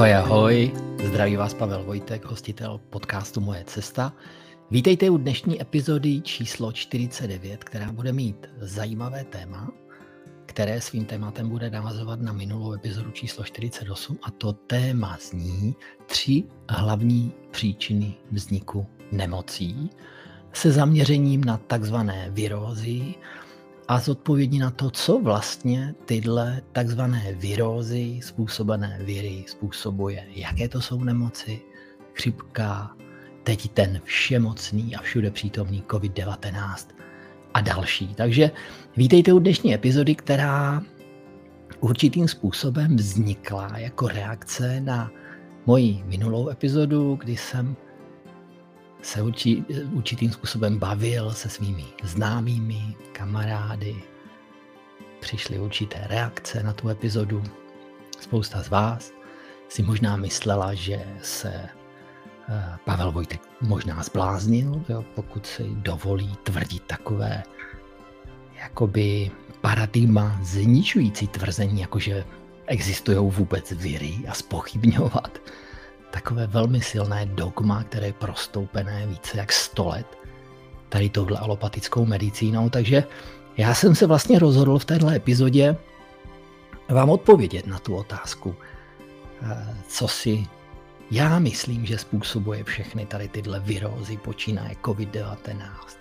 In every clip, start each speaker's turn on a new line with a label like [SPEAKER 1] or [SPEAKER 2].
[SPEAKER 1] Ahoj, ahoj, zdraví vás Pavel Vojtek, hostitel podcastu Moje cesta. Vítejte u dnešní epizody číslo 49, která bude mít zajímavé téma, které svým tématem bude navazovat na minulou epizodu číslo 48 a to téma zní tři hlavní příčiny vzniku nemocí se zaměřením na takzvané virózy, a zodpovědní na to, co vlastně tyhle takzvané virózy způsobené viry způsobuje. Jaké to jsou nemoci, chřipka, teď ten všemocný a všude přítomný COVID-19 a další. Takže vítejte u dnešní epizody, která určitým způsobem vznikla jako reakce na moji minulou epizodu, kdy jsem se určí, určitým způsobem bavil se svými známými, kamarády. Přišly určité reakce na tu epizodu. Spousta z vás si možná myslela, že se eh, Pavel Vojtek možná zbláznil, jo, pokud si dovolí tvrdit takové jakoby paradigma zničující tvrzení, jakože existují vůbec viry a spochybňovat takové velmi silné dogma, které je prostoupené více jak 100 let tady touhle alopatickou medicínou, takže já jsem se vlastně rozhodl v této epizodě vám odpovědět na tu otázku, eh, co si já myslím, že způsobuje všechny tady tyhle virózy, počínaje COVID-19,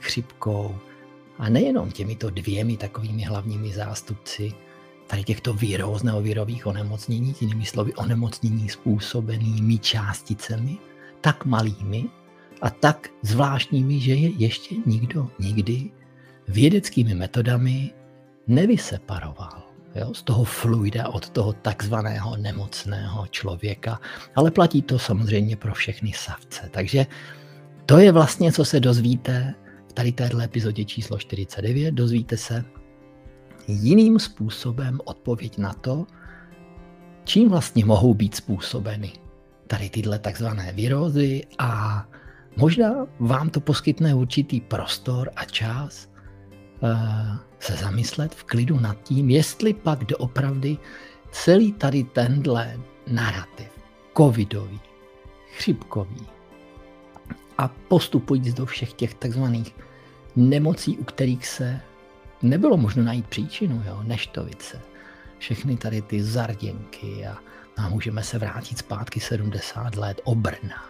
[SPEAKER 1] chřipkou a nejenom těmito dvěmi takovými hlavními zástupci tady těchto víroz nebo vírových onemocnění, jinými slovy onemocnění způsobenými částicemi, tak malými a tak zvláštními, že je ještě nikdo nikdy vědeckými metodami nevyseparoval jo, z toho fluida od toho takzvaného nemocného člověka. Ale platí to samozřejmě pro všechny savce. Takže to je vlastně, co se dozvíte v tady téhle epizodě číslo 49. Dozvíte se, jiným způsobem odpověď na to, čím vlastně mohou být způsobeny tady tyhle takzvané virózy a možná vám to poskytne určitý prostor a čas uh, se zamyslet v klidu nad tím, jestli pak doopravdy celý tady tenhle narrativ covidový, chřipkový a postupujíc do všech těch takzvaných nemocí, u kterých se nebylo možno najít příčinu, jo, neštovice, všechny tady ty zarděnky a, a můžeme se vrátit zpátky 70 let, obrna,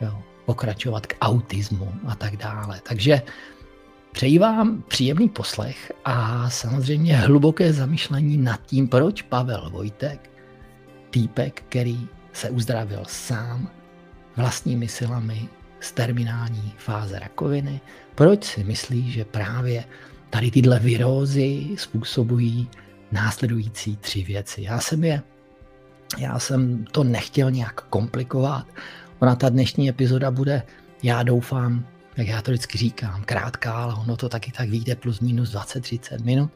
[SPEAKER 1] jo, pokračovat k autismu a tak dále. Takže přeji vám příjemný poslech a samozřejmě hluboké zamýšlení nad tím, proč Pavel Vojtek, týpek, který se uzdravil sám vlastními silami z terminální fáze rakoviny, proč si myslí, že právě tady tyhle virózy způsobují následující tři věci. Já jsem je, já jsem to nechtěl nějak komplikovat. Ona ta dnešní epizoda bude, já doufám, jak já to vždycky říkám, krátká, ale ono to taky tak vyjde plus minus 20-30 minut.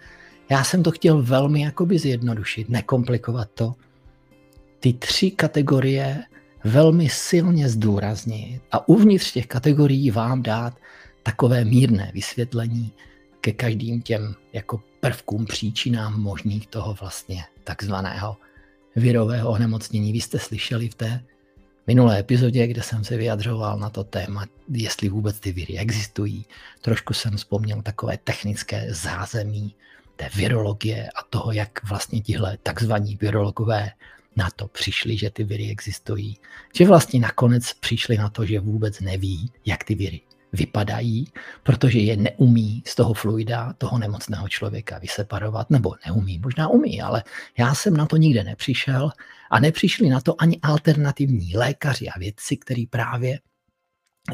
[SPEAKER 1] Já jsem to chtěl velmi jakoby zjednodušit, nekomplikovat to. Ty tři kategorie velmi silně zdůraznit a uvnitř těch kategorií vám dát takové mírné vysvětlení, ke každým těm jako prvkům, příčinám možných toho vlastně takzvaného virového onemocnění. Vy jste slyšeli v té minulé epizodě, kde jsem se vyjadřoval na to téma, jestli vůbec ty viry existují. Trošku jsem vzpomněl takové technické zázemí té virologie a toho, jak vlastně tihle takzvaní virologové na to přišli, že ty viry existují. Že vlastně nakonec přišli na to, že vůbec neví, jak ty viry vypadají, protože je neumí z toho fluida, toho nemocného člověka vyseparovat, nebo neumí, možná umí, ale já jsem na to nikde nepřišel a nepřišli na to ani alternativní lékaři a vědci, kteří právě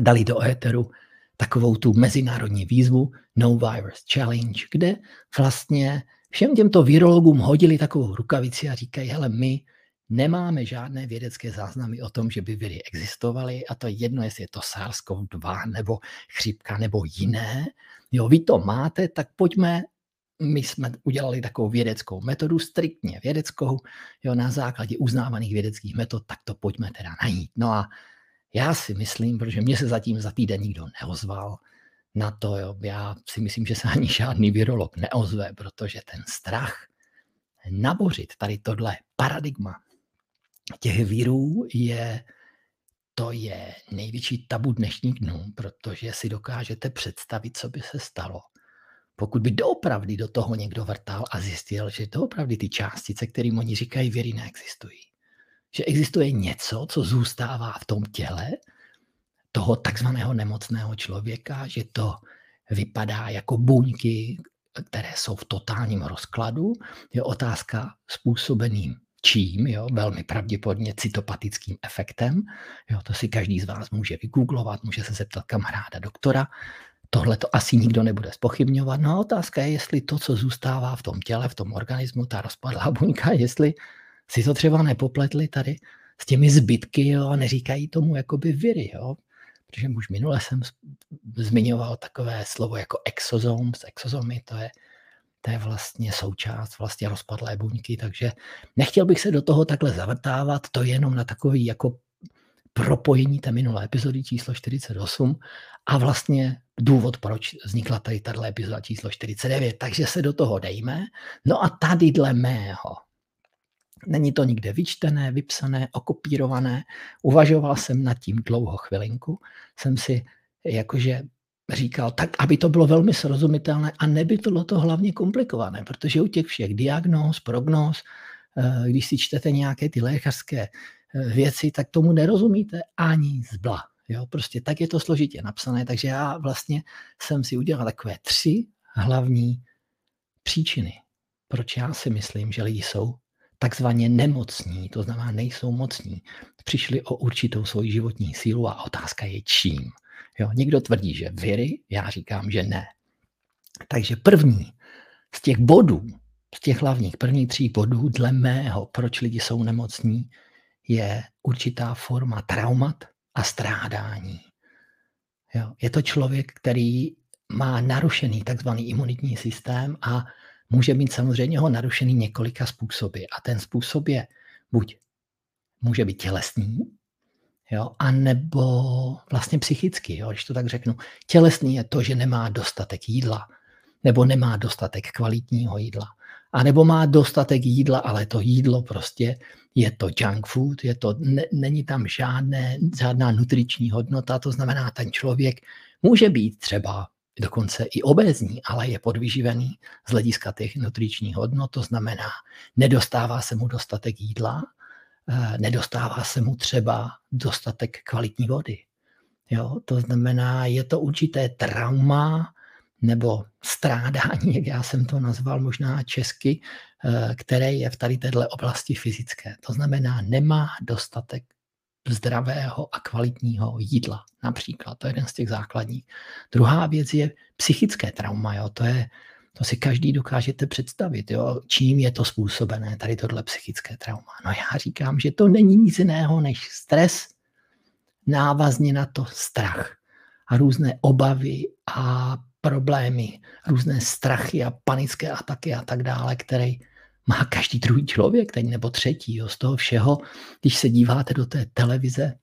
[SPEAKER 1] dali do éteru takovou tu mezinárodní výzvu No Virus Challenge, kde vlastně všem těmto virologům hodili takovou rukavici a říkají, hele, my nemáme žádné vědecké záznamy o tom, že by viry existovaly a to je jedno, jestli je to SARS-CoV-2 nebo chřipka nebo jiné. Jo, vy to máte, tak pojďme my jsme udělali takovou vědeckou metodu, striktně vědeckou, jo, na základě uznávaných vědeckých metod, tak to pojďme teda najít. No a já si myslím, protože mě se zatím za týden nikdo neozval na to, jo, já si myslím, že se ani žádný virolog neozve, protože ten strach nabořit tady tohle paradigma těch vírů je, to je největší tabu dnešních dnů, protože si dokážete představit, co by se stalo, pokud by doopravdy do toho někdo vrtal a zjistil, že doopravdy ty částice, kterým oni říkají věry, neexistují. Že existuje něco, co zůstává v tom těle toho takzvaného nemocného člověka, že to vypadá jako buňky, které jsou v totálním rozkladu. Je otázka způsobeným čím, jo, velmi pravděpodobně cytopatickým efektem. Jo, to si každý z vás může vygooglovat, může se zeptat kamaráda doktora. Tohle to asi nikdo nebude spochybňovat. No a otázka je, jestli to, co zůstává v tom těle, v tom organismu, ta rozpadlá buňka, jestli si to třeba nepopletli tady s těmi zbytky jo, a neříkají tomu jakoby viry. Jo. Protože už minule jsem zmiňoval takové slovo jako exozom. Exozomy to je to je vlastně součást vlastně rozpadlé buňky, takže nechtěl bych se do toho takhle zavrtávat, to je jenom na takový jako propojení té minulé epizody číslo 48 a vlastně důvod, proč vznikla tady tato epizoda číslo 49. Takže se do toho dejme. No a tady dle mého, není to nikde vyčtené, vypsané, okopírované, uvažoval jsem nad tím dlouho chvilinku, jsem si jakože říkal, tak aby to bylo velmi srozumitelné a nebylo to hlavně komplikované, protože u těch všech diagnóz, prognóz, eh, když si čtete nějaké ty lékařské eh, věci, tak tomu nerozumíte ani zbla. Jo, prostě tak je to složitě napsané, takže já vlastně jsem si udělal takové tři hlavní příčiny, proč já si myslím, že lidi jsou takzvaně nemocní, to znamená nejsou mocní. Přišli o určitou svoji životní sílu a otázka je čím. Jo, někdo tvrdí, že viry, já říkám, že ne. Takže první z těch bodů, z těch hlavních prvních tří bodů, dle mého, proč lidi jsou nemocní, je určitá forma traumat a strádání. Jo, je to člověk, který má narušený takzvaný imunitní systém a může mít samozřejmě ho narušený několika způsoby. A ten způsob je buď může být tělesný, jo, a nebo vlastně psychicky, jo, když to tak řeknu. Tělesný je to, že nemá dostatek jídla, nebo nemá dostatek kvalitního jídla. A nebo má dostatek jídla, ale to jídlo prostě je to junk food, je to, ne, není tam žádné, žádná nutriční hodnota, to znamená, ten člověk může být třeba dokonce i obézní, ale je podvyživený z hlediska těch nutričních hodnot, to znamená, nedostává se mu dostatek jídla, nedostává se mu třeba dostatek kvalitní vody. Jo? To znamená, je to určité trauma nebo strádání, jak já jsem to nazval možná česky, eh, které je v tady této oblasti fyzické. To znamená, nemá dostatek zdravého a kvalitního jídla. Například, to je jeden z těch základních. Druhá věc je psychické trauma. Jo? To je to si každý dokážete představit, jo? čím je to způsobené, tady tohle psychické trauma. No já říkám, že to není nic jiného než stres, návazně na to strach a různé obavy a problémy, různé strachy a panické ataky a tak dále, které má každý druhý člověk, teď nebo třetí. Jo, z toho všeho, když se díváte do té televize,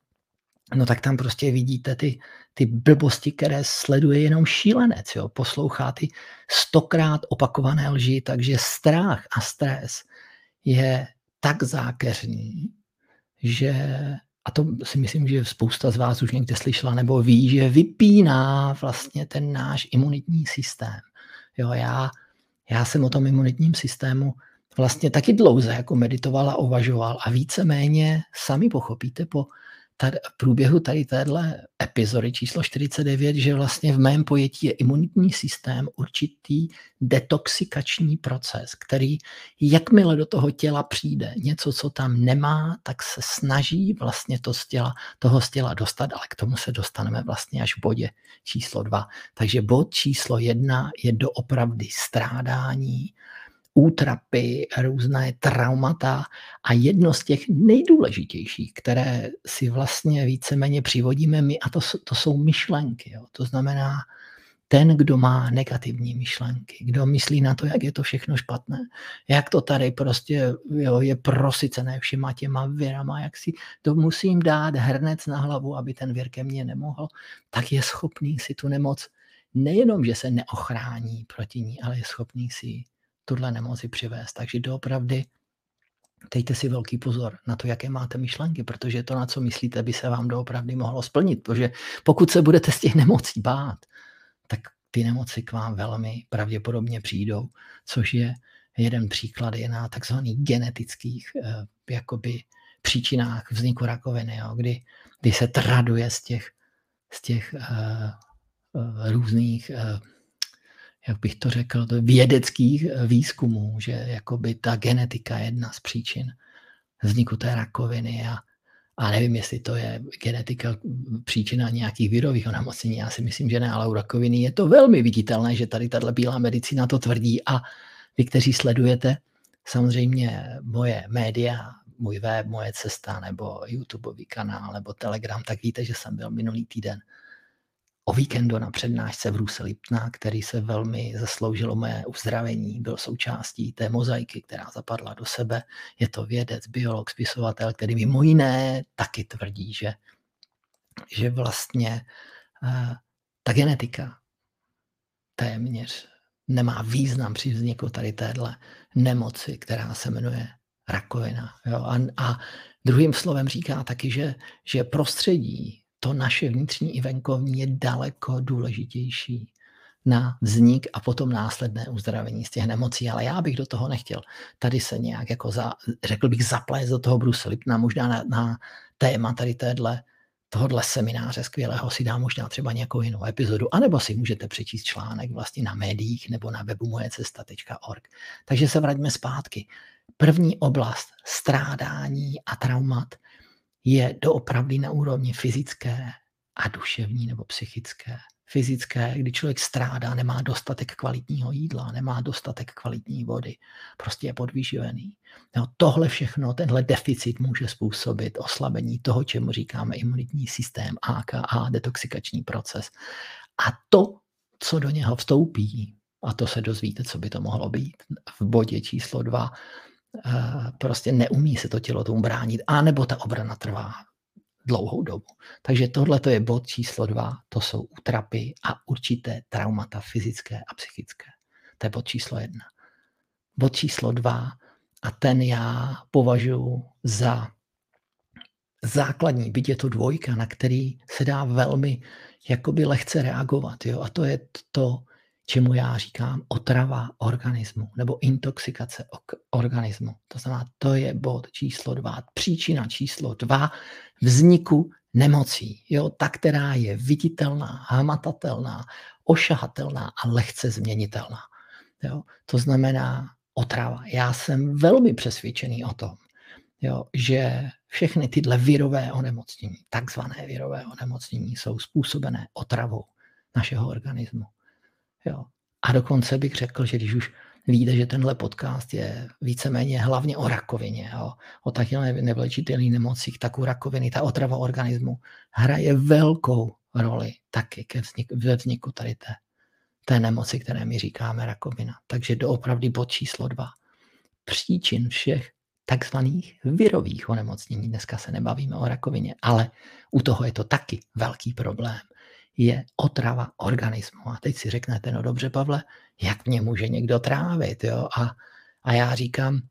[SPEAKER 1] no tak tam prostě vidíte ty, ty blbosti, které sleduje jenom šílenec. Jo? Poslouchá ty stokrát opakované lži, takže strach a stres je tak zákeřný, že, a to si myslím, že spousta z vás už někde slyšela nebo ví, že vypíná vlastně ten náš imunitní systém. Jo, já, já jsem o tom imunitním systému vlastně taky dlouze jako meditoval a uvažoval a víceméně sami pochopíte po tady, v průběhu tady téhle epizody číslo 49, že vlastně v mém pojetí je imunitní systém určitý detoxikační proces, který jakmile do toho těla přijde něco, co tam nemá, tak se snaží vlastně to z těla, toho z těla dostat, ale k tomu se dostaneme vlastně až v bodě číslo dva. Takže bod číslo jedna je doopravdy strádání, útrapy, různé traumata a jedno z těch nejdůležitějších, které si vlastně víceméně přivodíme my, a to, to jsou myšlenky. Jo. To znamená, ten, kdo má negativní myšlenky, kdo myslí na to, jak je to všechno špatné, jak to tady prostě jo, je prosycené všema těma věrama, jak si to musím dát hrnec na hlavu, aby ten věr ke mně nemohl, tak je schopný si tu nemoc nejenom, že se neochrání proti ní, ale je schopný si tuhle nemoci přivést. Takže doopravdy dejte si velký pozor na to, jaké máte myšlenky, protože to, na co myslíte, by se vám doopravdy mohlo splnit. Protože pokud se budete z těch nemocí bát, tak ty nemoci k vám velmi pravděpodobně přijdou, což je jeden příklad je na takzvaných genetických eh, jakoby příčinách vzniku rakoviny, jo, kdy, kdy se traduje z těch, z těch uh, uh, různých uh, jak bych to řekl, vědeckých eh, výzkumů, že jakoby ta genetika je jedna z příčin vzniku té rakoviny a, a nevím, jestli to je genetika příčina nějakých virových onemocnění, já si myslím, že ne, ale u rakoviny je to velmi viditelné, že tady tahle bílá medicína to tvrdí a vy, kteří sledujete samozřejmě moje média, můj web, moje cesta, nebo YouTubeový kanál, nebo Telegram, tak víte, že jsem byl minulý týden o víkendu na přednášce v Ruse Lipna, který se velmi zasloužil o mé uzdravení, byl součástí té mozaiky, která zapadla do sebe. Je to vědec, biolog, spisovatel, který mimo jiné taky tvrdí, že, že vlastně uh, ta genetika téměř nemá význam při vzniku tady téhle nemoci, která se jmenuje rakovina. Jo? A, a druhým slovem říká taky, že, že prostředí, to naše vnitřní i venkovní je daleko důležitější na vznik a potom následné uzdravení z těch nemocí, ale já bych do toho nechtěl. Tady se nějak, jako za, řekl bych, zaplést do toho Bruselipna, možná na, na téma tady téhle, tohohle semináře skvělého si dá možná třeba nějakou jinou epizodu, anebo si můžete přečíst článek vlastně na médiích nebo na webu mojecesta.org. Takže se vraťme zpátky. První oblast strádání a traumat je doopravdy na úrovni fyzické a duševní nebo psychické. Fyzické, kdy člověk strádá, nemá dostatek kvalitního jídla, nemá dostatek kvalitní vody, prostě je podvýživený. No, tohle všechno, tenhle deficit může způsobit oslabení toho, čemu říkáme imunitní systém, AKA, detoxikační proces. A to, co do něho vstoupí, a to se dozvíte, co by to mohlo být v bodě číslo dva, prostě neumí se to tělo tomu bránit, anebo ta obrana trvá dlouhou dobu. Takže tohle je bod číslo dva, to jsou útrapy a určité traumata fyzické a psychické. To je bod číslo jedna. Bod číslo dva a ten já považuji za základní, byť je to dvojka, na který se dá velmi jakoby lehce reagovat. Jo? A to je to, čemu já říkám otrava organismu nebo intoxikace organismu. To znamená, to je bod číslo dva, příčina číslo dva vzniku nemocí. Jo, ta, která je viditelná, hmatatelná, ošahatelná a lehce změnitelná. Jo, to znamená otrava. Já jsem velmi přesvědčený o tom, jo, že všechny tyhle virové onemocnění, takzvané virové onemocnění, jsou způsobené otravou našeho organismu. Jo. A dokonce bych řekl, že když už víte, že tenhle podcast je víceméně hlavně o rakovině, jo, o takhle nevlečitelných nemocích, tak u rakoviny ta otrava organismu hraje velkou roli taky ke vzniku, ve vzniku tady té, té nemoci, které my říkáme rakovina. Takže doopravdy bod číslo dva. Příčin všech takzvaných virových onemocnění. Dneska se nebavíme o rakovině, ale u toho je to taky velký problém je otrava organismu. A teď si řeknete, no dobře, Pavle, jak mě může někdo trávit? Jo? A, a já říkám,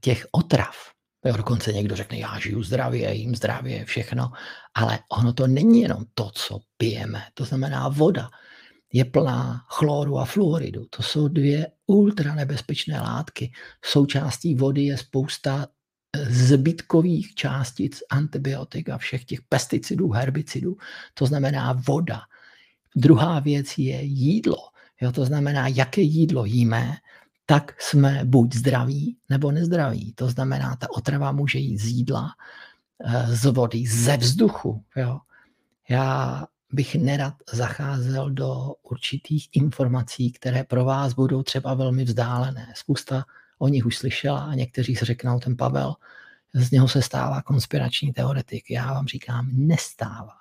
[SPEAKER 1] těch otrav, jo, dokonce někdo řekne, já žiju zdravě, jím zdravě, všechno, ale ono to není jenom to, co pijeme. To znamená voda je plná chloru a fluoridu. To jsou dvě ultranebezpečné látky. Součástí vody je spousta zbytkových částic antibiotik a všech těch pesticidů, herbicidů, to znamená voda. Druhá věc je jídlo. Jo, to znamená, jaké jídlo jíme, tak jsme buď zdraví nebo nezdraví. To znamená, ta otrava může jít z jídla, eh, z vody, ze vzduchu. Jo. Já bych nerad zacházel do určitých informací, které pro vás budou třeba velmi vzdálené. Spousta o nich už slyšela a někteří si řeknou, ten Pavel, z něho se stává konspirační teoretik. Já vám říkám, nestává.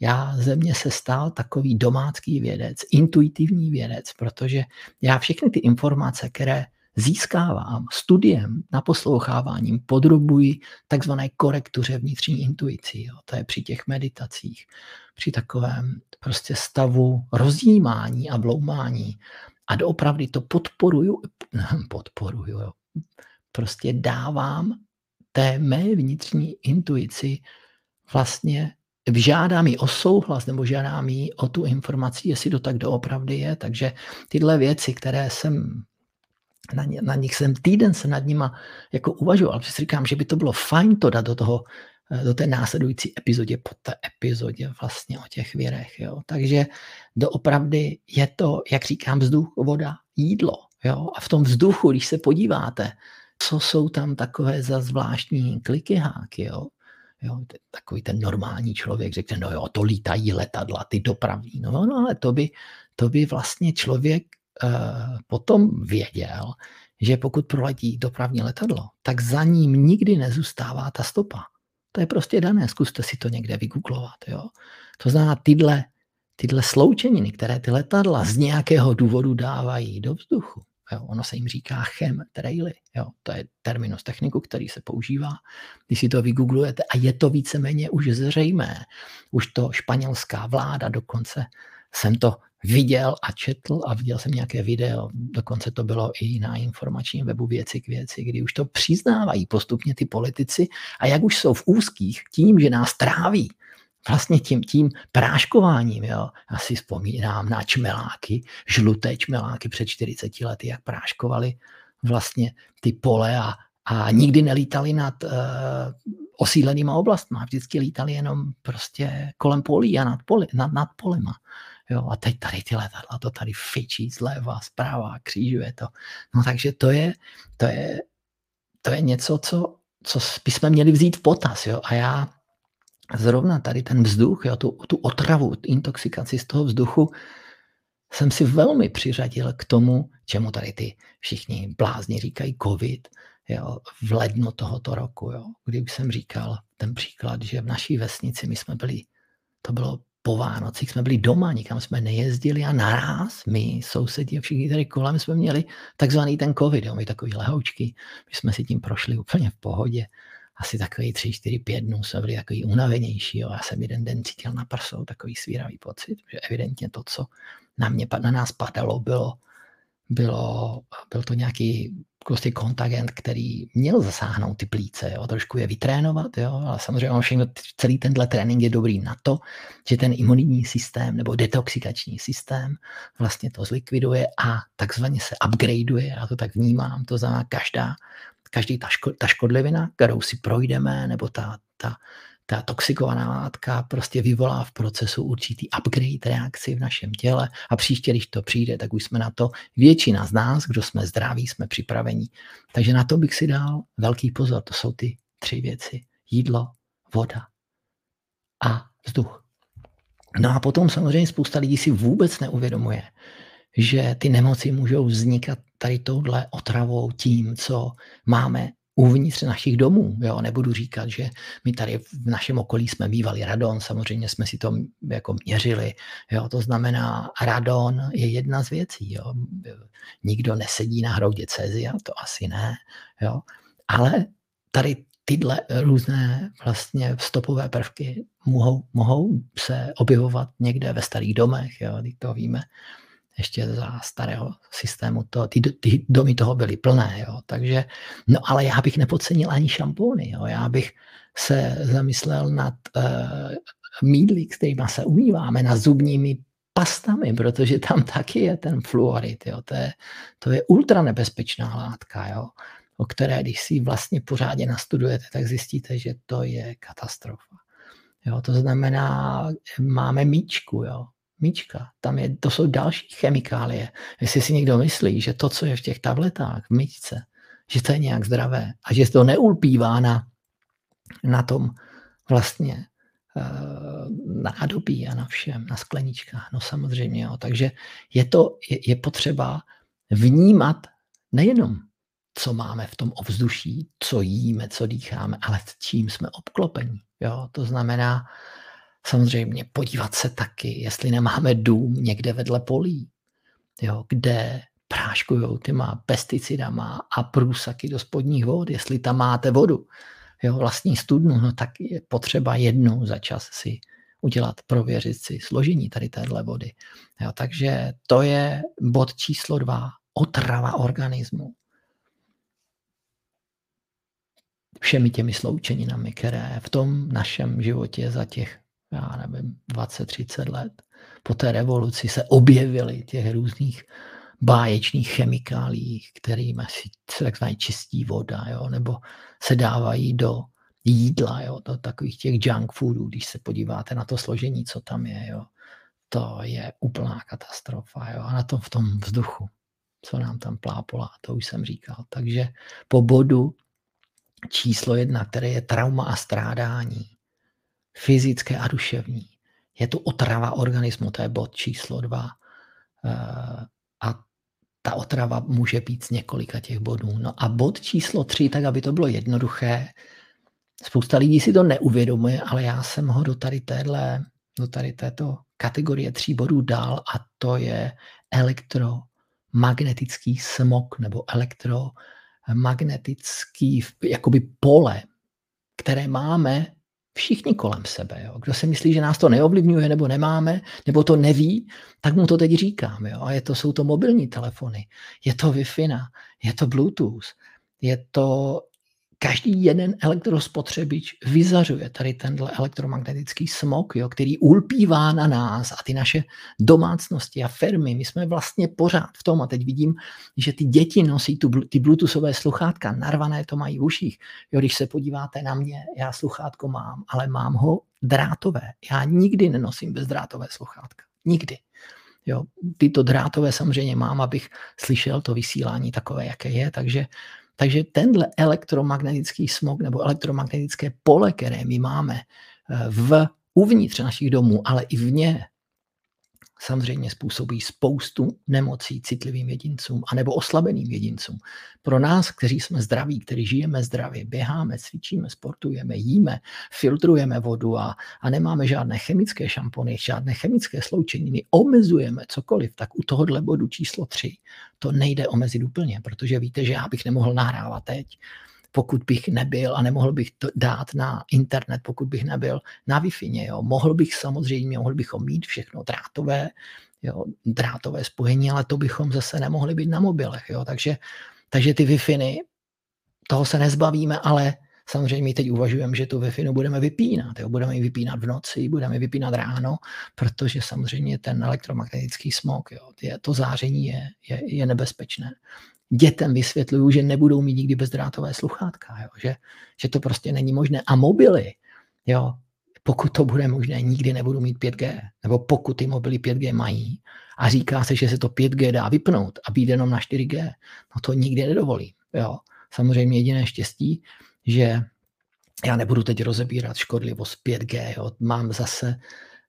[SPEAKER 1] Já ze mě se stal takový domácký vědec, intuitivní vědec, protože já všechny ty informace, které získávám studiem, naposloucháváním, podrobuji takzvané korektuře vnitřní intuici. Jo. To je při těch meditacích, při takovém prostě stavu rozjímání a bloumání. A doopravdy to podporuju, podporuju, jo. prostě dávám té mé vnitřní intuici vlastně žádám ji o souhlas nebo žádám ji o tu informaci, jestli to tak doopravdy je. Takže tyhle věci, které jsem na, ně, na nich jsem týden se nad nima jako uvažoval, protože říkám, že by to bylo fajn to dát do toho, do té následující epizodě, po té epizodě vlastně o těch věrech. Jo. Takže doopravdy je to, jak říkám, vzduch, voda, jídlo. Jo. A v tom vzduchu, když se podíváte, co jsou tam takové za zvláštní klikyháky, jo. Jo, takový ten normální člověk řekne, no jo, to lítají letadla, ty dopravní. No, no ale to by, to by vlastně člověk uh, potom věděl, že pokud proletí dopravní letadlo, tak za ním nikdy nezůstává ta stopa. To je prostě dané, zkuste si to někde vygooglovat. Jo. To znamená, tyhle, tyhle sloučeniny, které ty letadla z nějakého důvodu dávají do vzduchu, Jo, ono se jim říká chem traily. Jo, to je terminus techniku, který se používá. Když si to vygooglujete a je to víceméně už zřejmé. Už to španělská vláda dokonce jsem to viděl a četl a viděl jsem nějaké video, dokonce to bylo i na informačním webu věci k věci, kdy už to přiznávají postupně ty politici a jak už jsou v úzkých tím, že nás tráví vlastně tím, tím práškováním, jo. Já si vzpomínám na čmeláky, žluté čmeláky před 40 lety, jak práškovali vlastně ty pole a, a nikdy nelítali nad uh, osídlenýma oblastmi. Vždycky lítali jenom prostě kolem polí a nad, poli, nad, nad polema. Jo, a teď tady ty letadla, to tady fičí zleva, zprava, křížuje to. No takže to je, to je, to je něco, co, co bychom měli vzít v potaz. Jo? A já zrovna tady ten vzduch, jo, tu, tu otravu, intoxikaci z toho vzduchu, jsem si velmi přiřadil k tomu, čemu tady ty všichni blázni říkají covid, jo, v lednu tohoto roku, jo, kdy už jsem říkal ten příklad, že v naší vesnici my jsme byli, to bylo po Vánocích, jsme byli doma, nikam jsme nejezdili a naraz my, sousedi a všichni tady kolem jsme měli takzvaný ten covid, jo, my takový lehoučky, my jsme si tím prošli úplně v pohodě asi takový tři, čtyři, pět dnů jsme byli takový unavenější. Jo. Já jsem jeden den cítil na prsou takový svíravý pocit, že evidentně to, co na, mě, na nás padalo, bylo, bylo, byl to nějaký prostě kontagent, který měl zasáhnout ty plíce, jo, trošku je vytrénovat, jo, ale samozřejmě všechno, celý tenhle trénink je dobrý na to, že ten imunitní systém nebo detoxikační systém vlastně to zlikviduje a takzvaně se upgradeuje, já to tak vnímám, to znamená každá každý ta, ško, ta škodlivina, kterou si projdeme, nebo ta, ta, ta toxikovaná látka prostě vyvolá v procesu určitý upgrade reakci v našem těle a příště, když to přijde, tak už jsme na to, většina z nás, kdo jsme zdraví, jsme připraveni. Takže na to bych si dal velký pozor. To jsou ty tři věci. Jídlo, voda a vzduch. No a potom samozřejmě spousta lidí si vůbec neuvědomuje, že ty nemoci můžou vznikat tady touhle otravou tím, co máme uvnitř našich domů. Jo? Nebudu říkat, že my tady v našem okolí jsme mývali radon, samozřejmě jsme si to jako měřili. Jo? To znamená, radon je jedna z věcí. Jo? Nikdo nesedí na hroudě cezia, to asi ne. Jo? Ale tady tyhle různé vlastně stopové prvky mohou, mohou se objevovat někde ve starých domech, jo? to víme ještě za starého systému, to, ty, ty domy toho byly plné, jo. takže, no ale já bych nepodcenil ani šampóny, jo. já bych se zamyslel nad uh, mídly, kterými se umýváme, nad zubními pastami, protože tam taky je ten fluorid, jo. To, je, to je ultra nebezpečná látka, jo. o které, když si vlastně pořádně nastudujete, tak zjistíte, že to je katastrofa. Jo, to znamená, máme míčku, jo míčka. Tam je, to jsou další chemikálie. Jestli si někdo myslí, že to, co je v těch tabletách, v myčce, že to je nějak zdravé a že to neulpívá na, na tom vlastně uh, nádobí a na všem, na skleničkách. No samozřejmě, jo. Takže je to, je, je potřeba vnímat nejenom, co máme v tom ovzduší, co jíme, co dýcháme, ale s čím jsme obklopeni. Jo. To znamená, Samozřejmě podívat se taky, jestli nemáme dům někde vedle polí, jo, kde práškují těma pesticidama a průsaky do spodních vod, jestli tam máte vodu, jo, vlastní studnu, no tak je potřeba jednou za čas si udělat, prověřit si složení tady téhle vody. Jo, takže to je bod číslo dva, otrava organismu. všemi těmi sloučeninami, které v tom našem životě za těch, já nevím, 20-30 let po té revoluci se objevily těch různých báječných chemikáliích, kterými se takzvaně čistí voda, jo, nebo se dávají do jídla, jo, do takových těch junk foodů, když se podíváte na to složení, co tam je, jo, to je úplná katastrofa, jo, a na tom v tom vzduchu, co nám tam plápolá, to už jsem říkal. Takže po bodu číslo jedna, které je trauma a strádání, fyzické a duševní, je to otrava organismu, to je bod číslo dva. Eh, a ta otrava může být z několika těch bodů. No a bod číslo tři, tak aby to bylo jednoduché, spousta lidí si to neuvědomuje, ale já jsem ho do tady téhle, do tady této kategorie tří bodů dal a to je elektromagnetický smog nebo elektromagnetický jakoby pole, které máme všichni kolem sebe. Jo. Kdo si myslí, že nás to neovlivňuje, nebo nemáme, nebo to neví, tak mu to teď říkám. Jo. A je to, jsou to mobilní telefony, je to Wi-Fi, je to Bluetooth, je to každý jeden elektrospotřebič vyzařuje tady tenhle elektromagnetický smog, jo, který ulpívá na nás a ty naše domácnosti a firmy. My jsme vlastně pořád v tom a teď vidím, že ty děti nosí tu, ty bluetoothové sluchátka, narvané to mají v uších. Jo, když se podíváte na mě, já sluchátko mám, ale mám ho drátové. Já nikdy nenosím bezdrátové sluchátka. Nikdy. Jo, tyto drátové samozřejmě mám, abych slyšel to vysílání takové, jaké je, takže takže tenhle elektromagnetický smog nebo elektromagnetické pole, které my máme eh, v uvnitř našich domů, ale i vně, samozřejmě způsobí spoustu nemocí citlivým jedincům anebo oslabeným jedincům. Pro nás, kteří jsme zdraví, kteří žijeme zdravě, běháme, cvičíme, sportujeme, jíme, filtrujeme vodu a, a nemáme žádné chemické šampony, žádné chemické sloučeniny, omezujeme cokoliv, tak u tohohle bodu číslo 3 to nejde omezit úplně, protože víte, že já bych nemohl nahrávat teď, pokud bych nebyl a nemohl bych to dát na internet, pokud bych nebyl na Wi-Fi. Jo. Mohl bych samozřejmě, mohl bychom mít všechno drátové, jo, drátové spojení, ale to bychom zase nemohli být na mobilech. Jo. Takže, takže ty Wi-Fi, toho se nezbavíme, ale samozřejmě teď uvažujeme, že tu Wi-Fi budeme vypínat. Jo. Budeme ji vypínat v noci, budeme ji vypínat ráno, protože samozřejmě ten elektromagnetický smog, jo, to záření je, je, je nebezpečné dětem vysvětluju, že nebudou mít nikdy bezdrátové sluchátka, jo? Že, že to prostě není možné. A mobily, jo, pokud to bude možné, nikdy nebudou mít 5G. Nebo pokud ty mobily 5G mají a říká se, že se to 5G dá vypnout a být jenom na 4G, no to nikdy nedovolí. Jo. Samozřejmě jediné štěstí, že já nebudu teď rozebírat škodlivost 5G. Jo. Mám zase,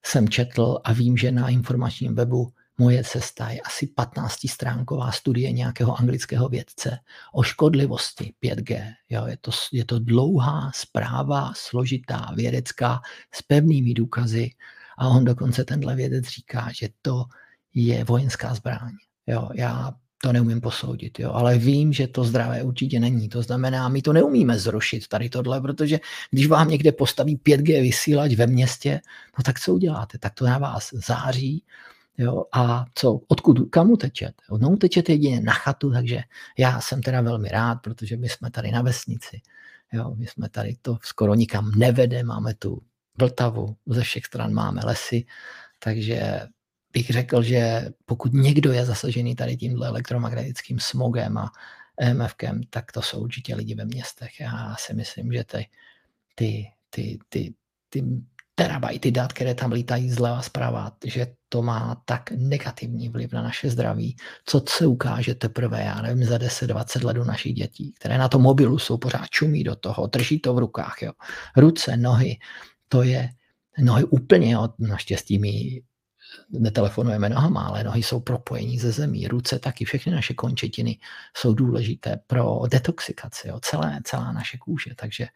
[SPEAKER 1] jsem četl a vím, že na informačním webu Moje cesta je asi 15-stránková studie nějakého anglického vědce o škodlivosti 5G. Jo, je, to, je to dlouhá zpráva, složitá, vědecká, s pevnými důkazy a on dokonce tenhle vědec říká, že to je vojenská zbraň. Jo, já to neumím posoudit, jo, ale vím, že to zdravé určitě není. To znamená, my to neumíme zrušit tady tohle, protože když vám někde postaví 5G vysílač ve městě, no tak co uděláte? Tak to na vás září, Jo, a co, odkud, kam utečete? No utečete jedině na chatu, takže já jsem teda velmi rád, protože my jsme tady na vesnici. Jo, my jsme tady to skoro nikam nevede, máme tu Vltavu, ze všech stran máme lesy, takže bych řekl, že pokud někdo je zasažený tady tímhle elektromagnetickým smogem a EMFkem, tak to jsou určitě lidi ve městech. Já si myslím, že ty, ty, ty, ty, ty terabajty dat, které tam lítají zleva zprava, že to má tak negativní vliv na naše zdraví, co se ukáže teprve, já nevím, za 10-20 let u našich dětí, které na tom mobilu jsou pořád čumí do toho, drží to v rukách, jo. Ruce, nohy, to je, nohy úplně, jo, naštěstí my netelefonujeme nohama, ale nohy jsou propojení ze zemí, ruce taky, všechny naše končetiny jsou důležité pro detoxikaci, jo, celé, celá naše kůže, takže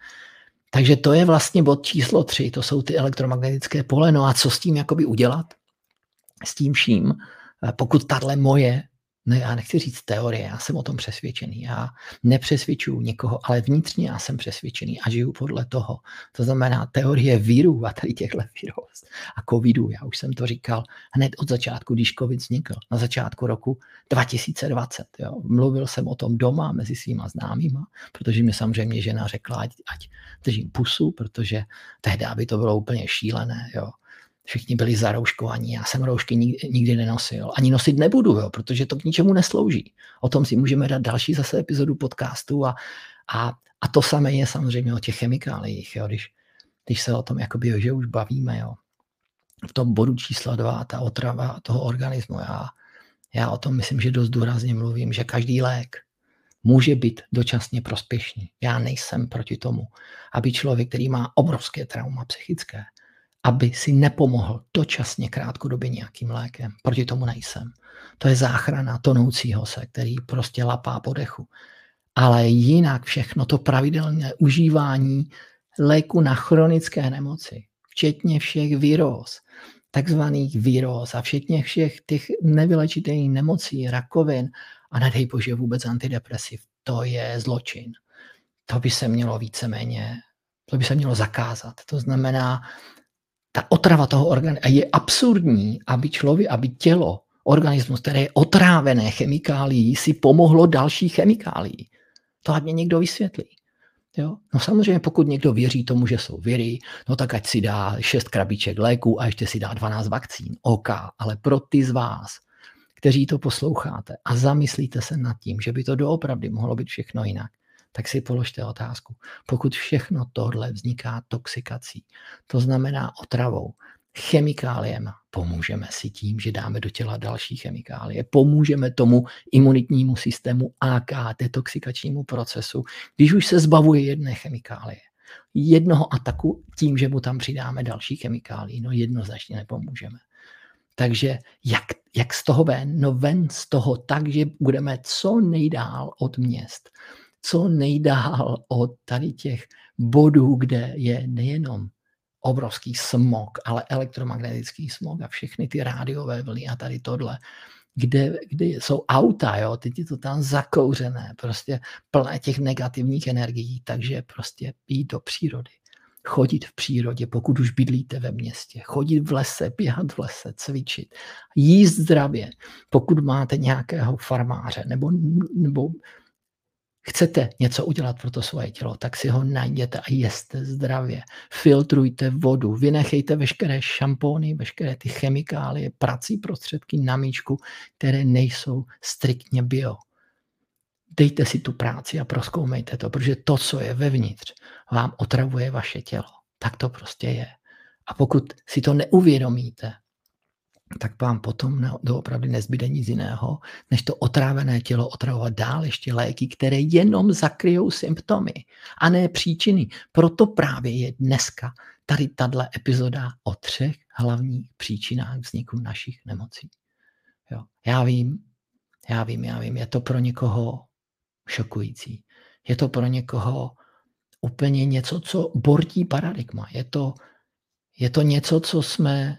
[SPEAKER 1] takže to je vlastně bod číslo tři, to jsou ty elektromagnetické pole. No a co s tím jakoby udělat? S tím vším, eh, pokud tahle moje no já nechci říct teorie, já jsem o tom přesvědčený. Já nepřesvědčuju někoho, ale vnitřně já jsem přesvědčený a žiju podle toho. To znamená teorie víru a tady těchto virus a covidu. Já už jsem to říkal hned od začátku, když covid vznikl, na začátku roku 2020. Jo. Mluvil jsem o tom doma mezi svýma známýma, protože mi samozřejmě žena řekla, ať, ať držím pusu, protože tehdy by to bylo úplně šílené. Jo všichni byli zarouškovaní, já jsem roušky nikdy, nenosil. Ani nosit nebudu, jo, protože to k ničemu neslouží. O tom si můžeme dát další zase epizodu podcastu a, a, a to samé je samozřejmě o těch chemikáliích, jo, když, když se o tom jakoby, že už bavíme, jo. V tom bodu číslo dva, ta otrava toho organismu, já, já o tom myslím, že dost důrazně mluvím, že každý lék může být dočasně prospěšný. Já nejsem proti tomu, aby člověk, který má obrovské trauma psychické, aby si nepomohl dočasně krátkodobě nějakým lékem. Proti tomu nejsem. To je záchrana tonoucího se, který prostě lapá po dechu. Ale jinak všechno to pravidelné užívání léku na chronické nemoci, včetně všech víroz, takzvaných víroz a včetně všech těch nevylečitelných nemocí, rakovin a nedej bože vůbec antidepresiv, to je zločin. To by se mělo víceméně, to by se mělo zakázat. To znamená, ta otrava toho organismu. Je absurdní, aby člověk, aby tělo, organismus, které je otrávené chemikálií, si pomohlo další chemikálií. To ať mě někdo vysvětlí. Jo? No samozřejmě, pokud někdo věří tomu, že jsou viry, no tak ať si dá 6 krabiček léků a ještě si dá 12 vakcín. OK, ale pro ty z vás, kteří to posloucháte a zamyslíte se nad tím, že by to doopravdy mohlo být všechno jinak, tak si položte otázku. Pokud všechno tohle vzniká toxikací, to znamená otravou, chemikáliem, pomůžeme si tím, že dáme do těla další chemikálie, pomůžeme tomu imunitnímu systému AK, detoxikačnímu procesu, když už se zbavuje jedné chemikálie jednoho ataku tím, že mu tam přidáme další chemikálii, no jednoznačně nepomůžeme. Takže jak, jak z toho ven? No ven z toho tak, že budeme co nejdál od měst co nejdál od tady těch bodů, kde je nejenom obrovský smog, ale elektromagnetický smog a všechny ty rádiové vlny a tady tohle, kde, kde jsou auta, jo, teď je to tam zakouřené, prostě plné těch negativních energií, takže prostě jít do přírody. Chodit v přírodě, pokud už bydlíte ve městě, chodit v lese, běhat v lese, cvičit, jíst zdravě, pokud máte nějakého farmáře nebo, nebo chcete něco udělat pro to svoje tělo, tak si ho najděte a jeste zdravě. Filtrujte vodu, vynechejte veškeré šampóny, veškeré ty chemikálie, prací prostředky na míčku, které nejsou striktně bio. Dejte si tu práci a proskoumejte to, protože to, co je vevnitř, vám otravuje vaše tělo. Tak to prostě je. A pokud si to neuvědomíte, tak vám potom doopravdy nezbyde nic jiného, než to otrávené tělo otravovat dál ještě léky, které jenom zakryjou symptomy a ne příčiny. Proto právě je dneska tady tato epizoda o třech hlavních příčinách vzniku našich nemocí. Jo. Já vím, já vím, já vím, je to pro někoho šokující. Je to pro někoho úplně něco, co bortí paradigma. Je to, je to něco, co jsme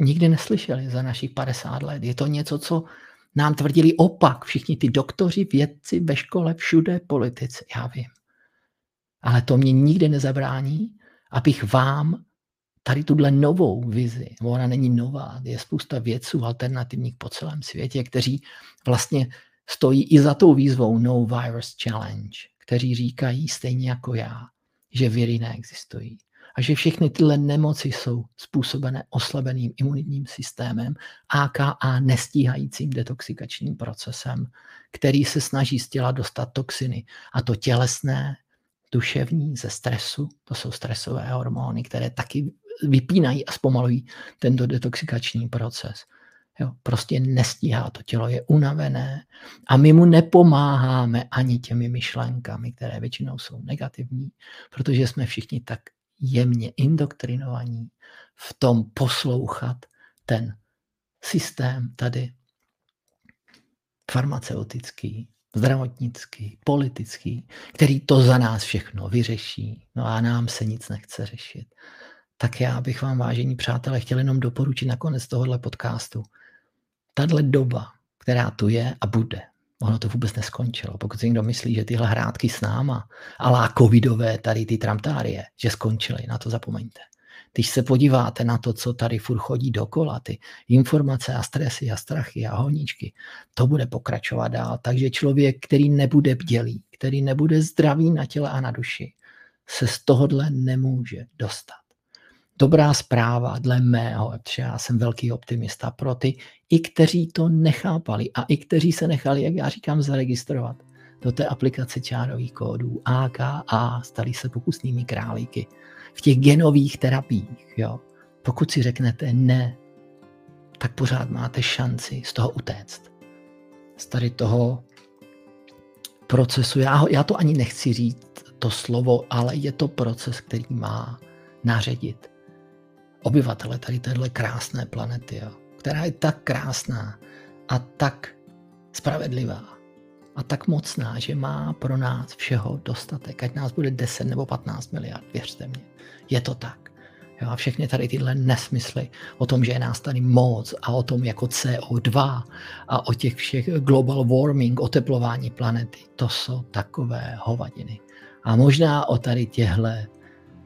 [SPEAKER 1] nikdy neslyšeli za našich 50 let. Je to něco, co nám tvrdili opak. Všichni ty doktoři, vědci ve škole, všude politici. Já vím. Ale to mě nikdy nezabrání, abych vám tady tuhle novou vizi, ona není nová, je spousta vědců alternativních po celém světě, kteří vlastně stojí i za tou výzvou No Virus Challenge, kteří říkají stejně jako já, že viry neexistují a že všechny tyhle nemoci jsou způsobené oslabeným imunitním systémem, AKA nestíhajícím detoxikačním procesem, který se snaží z těla dostat toxiny, a to tělesné, duševní, ze stresu, to jsou stresové hormony, které taky vypínají a zpomalují tento detoxikační proces. Jo, prostě nestíhá, to tělo je unavené a my mu nepomáháme ani těmi myšlenkami, které většinou jsou negativní, protože jsme všichni tak jemně indoktrinovaní v tom poslouchat ten systém tady farmaceutický, zdravotnický, politický, který to za nás všechno vyřeší, no a nám se nic nechce řešit. Tak já bych vám, vážení přátelé, chtěl jenom doporučit nakonec tohohle podcastu. Tahle doba, která tu je a bude. Ono to vůbec neskončilo. Pokud si někdo myslí, že tyhle hrátky s náma, alá covidové, tady ty tramtárie, že skončily, na to zapomeňte. Když se podíváte na to, co tady furt chodí dokola, ty informace a stresy a strachy a honičky, to bude pokračovat dál. Takže člověk, který nebude bdělý, který nebude zdravý na těle a na duši, se z tohohle nemůže dostat. Dobrá zpráva dle mého, protože já jsem velký optimista pro ty, i kteří to nechápali a i kteří se nechali, jak já říkám, zaregistrovat do té aplikace čárových kódů AKA, stali se pokusnými králíky v těch genových terapiích. Jo. Pokud si řeknete ne, tak pořád máte šanci z toho utéct. Z tady toho procesu, já, ho, já to ani nechci říct, to slovo, ale je to proces, který má naředit obyvatele tady téhle krásné planety, jo, která je tak krásná a tak spravedlivá a tak mocná, že má pro nás všeho dostatek. Ať nás bude 10 nebo 15 miliard, věřte mě. Je to tak. Jo, a všechny tady tyhle nesmysly o tom, že je nás tady moc a o tom jako CO2 a o těch všech global warming, oteplování planety, to jsou takové hovadiny. A možná o tady těhle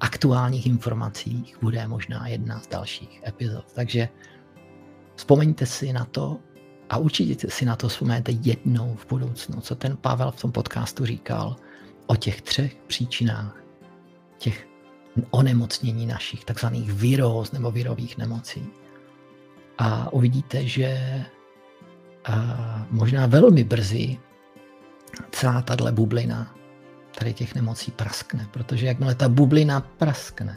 [SPEAKER 1] aktuálních informacích bude možná jedna z dalších epizod. Takže vzpomeňte si na to a určitě si na to vzpomeňte jednou v budoucnu, co ten Pavel v tom podcastu říkal o těch třech příčinách těch onemocnění našich, takzvaných viróz nebo virových nemocí. A uvidíte, že a možná velmi brzy celá tahle bublina tady těch nemocí praskne, protože jakmile ta bublina praskne,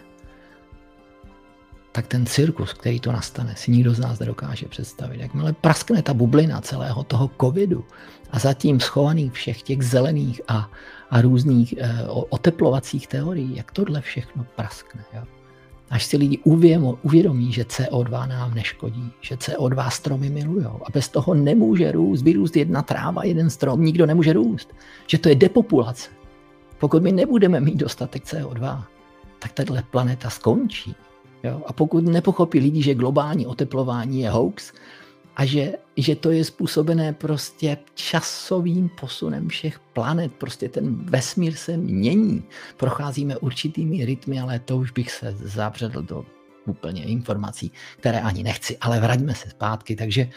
[SPEAKER 1] tak ten cirkus, který to nastane, si nikdo z nás nedokáže představit. Jakmile praskne ta bublina celého toho covidu a zatím schovaných všech těch zelených a, a různých e, oteplovacích teorií, jak tohle všechno praskne. Jo? Až si lidi uvědomí, uvědomí, že CO2 nám neškodí, že CO2 stromy milují a bez toho nemůže růst, vyrůst jedna tráva, jeden strom, nikdo nemůže růst. Že to je depopulace. Pokud my nebudeme mít dostatek CO2, tak tahle planeta skončí. Jo? A pokud nepochopí lidi, že globální oteplování je hoax a že, že to je způsobené prostě časovým posunem všech planet, prostě ten vesmír se mění, procházíme určitými rytmy, ale to už bych se zabředl do úplně informací, které ani nechci, ale vraťme se zpátky, takže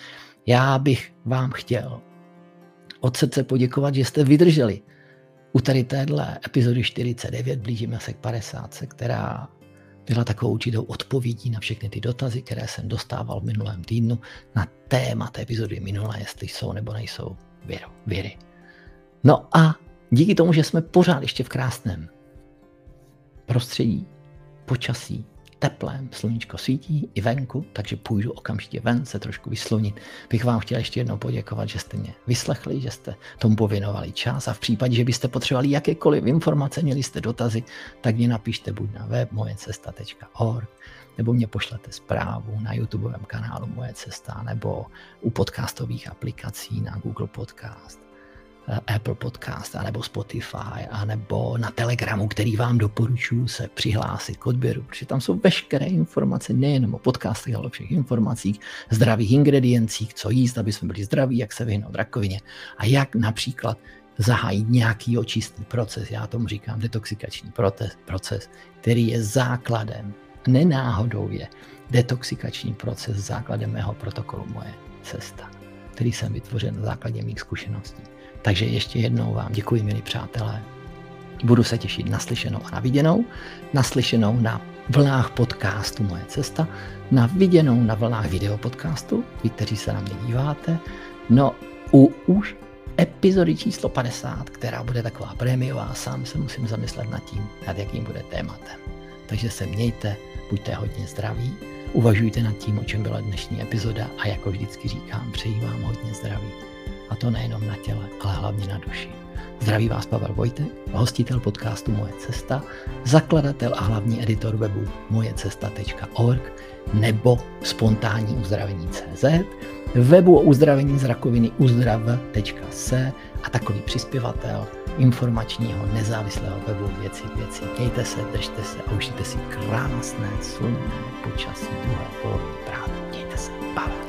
[SPEAKER 1] já bych vám chtěl od srdce poděkovat, že jste vydrželi u tady téhle epizody 49 blížíme se k 50, která byla takovou určitou odpovědí na všechny ty dotazy, které jsem dostával v minulém týdnu na téma té epizody minulé, jestli jsou nebo nejsou věro, věry. No a díky tomu, že jsme pořád ještě v krásném prostředí, počasí, teplém, sluníčko svítí i venku, takže půjdu okamžitě ven se trošku vyslunit. Bych vám chtěl ještě jednou poděkovat, že jste mě vyslechli, že jste tomu pověnovali čas a v případě, že byste potřebovali jakékoliv informace, měli jste dotazy, tak mě napište buď na web mojecesta.org nebo mě pošlete zprávu na YouTubeovém kanálu Moje cesta nebo u podcastových aplikací na Google Podcast Apple Podcast, anebo Spotify, anebo na Telegramu, který vám doporučuji se přihlásit k odběru, protože tam jsou veškeré informace, nejen o podcastech, ale o všech informacích, zdravých ingrediencích, co jíst, aby jsme byli zdraví, jak se vyhnout rakovině a jak například zahájit nějaký očistný proces, já tomu říkám detoxikační proces, proces který je základem, nenáhodou je detoxikační proces základem mého protokolu Moje cesta, který jsem vytvořil na základě mých zkušeností. Takže ještě jednou vám děkuji, milí přátelé. Budu se těšit na slyšenou a na viděnou. Naslyšenou na vlnách podcastu Moje cesta, na viděnou na vlnách videopodcastu, vy, kteří se na mě díváte. No, u už epizody číslo 50, která bude taková prémiová, sám se musím zamyslet nad tím, nad jakým bude tématem. Takže se mějte, buďte hodně zdraví, uvažujte nad tím, o čem byla dnešní epizoda a jako vždycky říkám, přeji vám hodně zdraví a to nejenom na těle, ale hlavně na duši. Zdraví vás Pavel Vojtek, hostitel podcastu Moje cesta, zakladatel a hlavní editor webu mojecesta.org nebo spontánní uzdravení.cz, webu o uzdravení z rakoviny uzdrav.se a takový přispěvatel informačního nezávislého webu Věci věci. Mějte se, držte se a užijte si krásné slunné počasí druhé poloviny právě. Mějte se. Pavel.